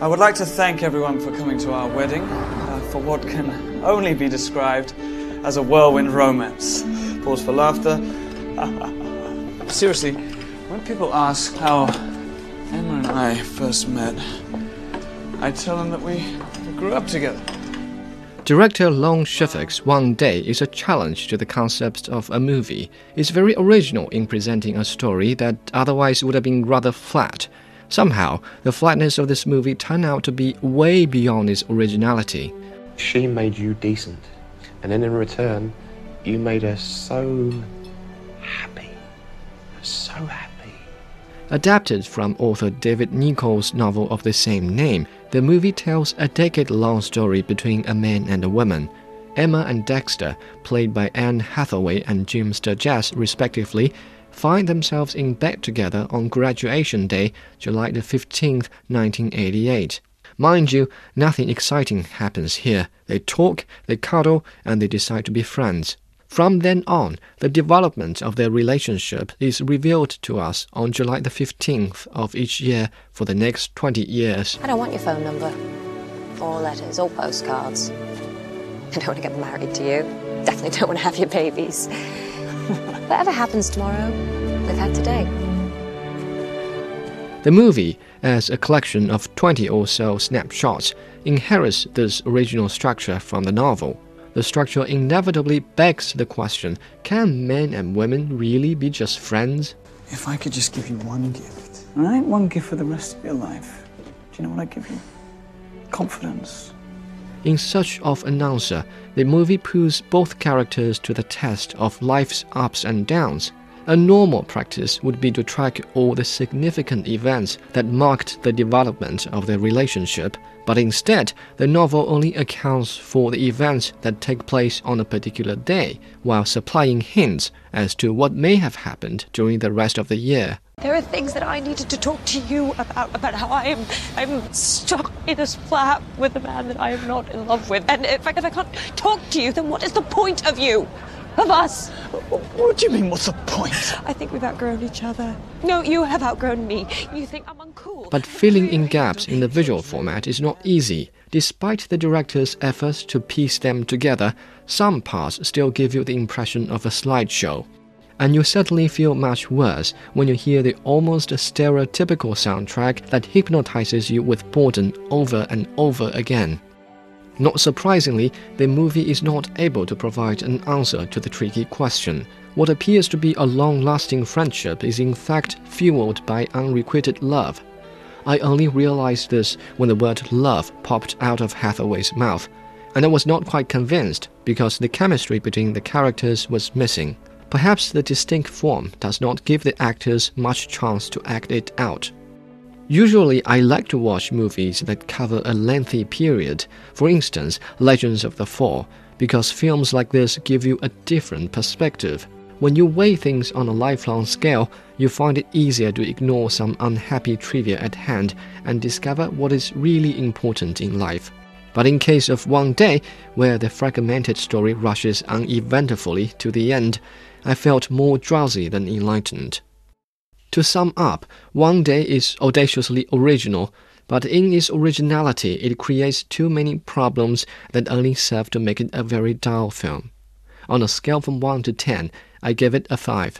I would like to thank everyone for coming to our wedding uh, for what can only be described as a whirlwind romance. Pause for laughter. Seriously, when people ask how Emma and I first met, I tell them that we grew up together. Director Lone Scherfig's One Day is a challenge to the concept of a movie. It's very original in presenting a story that otherwise would have been rather flat. Somehow, the flatness of this movie turned out to be way beyond its originality. She made you decent, and then in return, you made her so happy. So happy. Adapted from author David Nicholls' novel of the same name, the movie tells a decade long story between a man and a woman. Emma and Dexter, played by Anne Hathaway and Jim Sturgess respectively, find themselves in bed together on graduation day, July the 15th, 1988. Mind you, nothing exciting happens here. They talk, they cuddle, and they decide to be friends. From then on, the development of their relationship is revealed to us on July the 15th of each year for the next 20 years. I don't want your phone number, or letters, or postcards. I don't want to get married to you. Definitely don't want to have your babies. Whatever happens tomorrow, we've had today. The movie, as a collection of 20 or so snapshots, inherits this original structure from the novel. The structure inevitably begs the question can men and women really be just friends? If I could just give you one gift, all right? One gift for the rest of your life. Do you know what I'd give you? Confidence. In search of an answer, the movie puts both characters to the test of life's ups and downs. A normal practice would be to track all the significant events that marked the development of their relationship, but instead, the novel only accounts for the events that take place on a particular day, while supplying hints as to what may have happened during the rest of the year. There are things that I needed to talk to you about, about how I am I'm stuck in this flat with a man that I am not in love with. And if I, if I can't talk to you, then what is the point of you? Of us? What do you mean, what's the point? I think we've outgrown each other. No, you have outgrown me. You think I'm uncool. But filling in gaps in the visual format is not easy. Despite the director's efforts to piece them together, some parts still give you the impression of a slideshow and you certainly feel much worse when you hear the almost stereotypical soundtrack that hypnotizes you with boredom over and over again. Not surprisingly, the movie is not able to provide an answer to the tricky question. What appears to be a long lasting friendship is in fact fueled by unrequited love. I only realized this when the word love popped out of Hathaway's mouth, and I was not quite convinced because the chemistry between the characters was missing. Perhaps the distinct form does not give the actors much chance to act it out. Usually, I like to watch movies that cover a lengthy period, for instance, Legends of the Fall, because films like this give you a different perspective. When you weigh things on a lifelong scale, you find it easier to ignore some unhappy trivia at hand and discover what is really important in life. But in case of One Day, where the fragmented story rushes uneventfully to the end, I felt more drowsy than enlightened. To sum up, One Day is audaciously original, but in its originality, it creates too many problems that only serve to make it a very dull film. On a scale from 1 to 10, I give it a 5.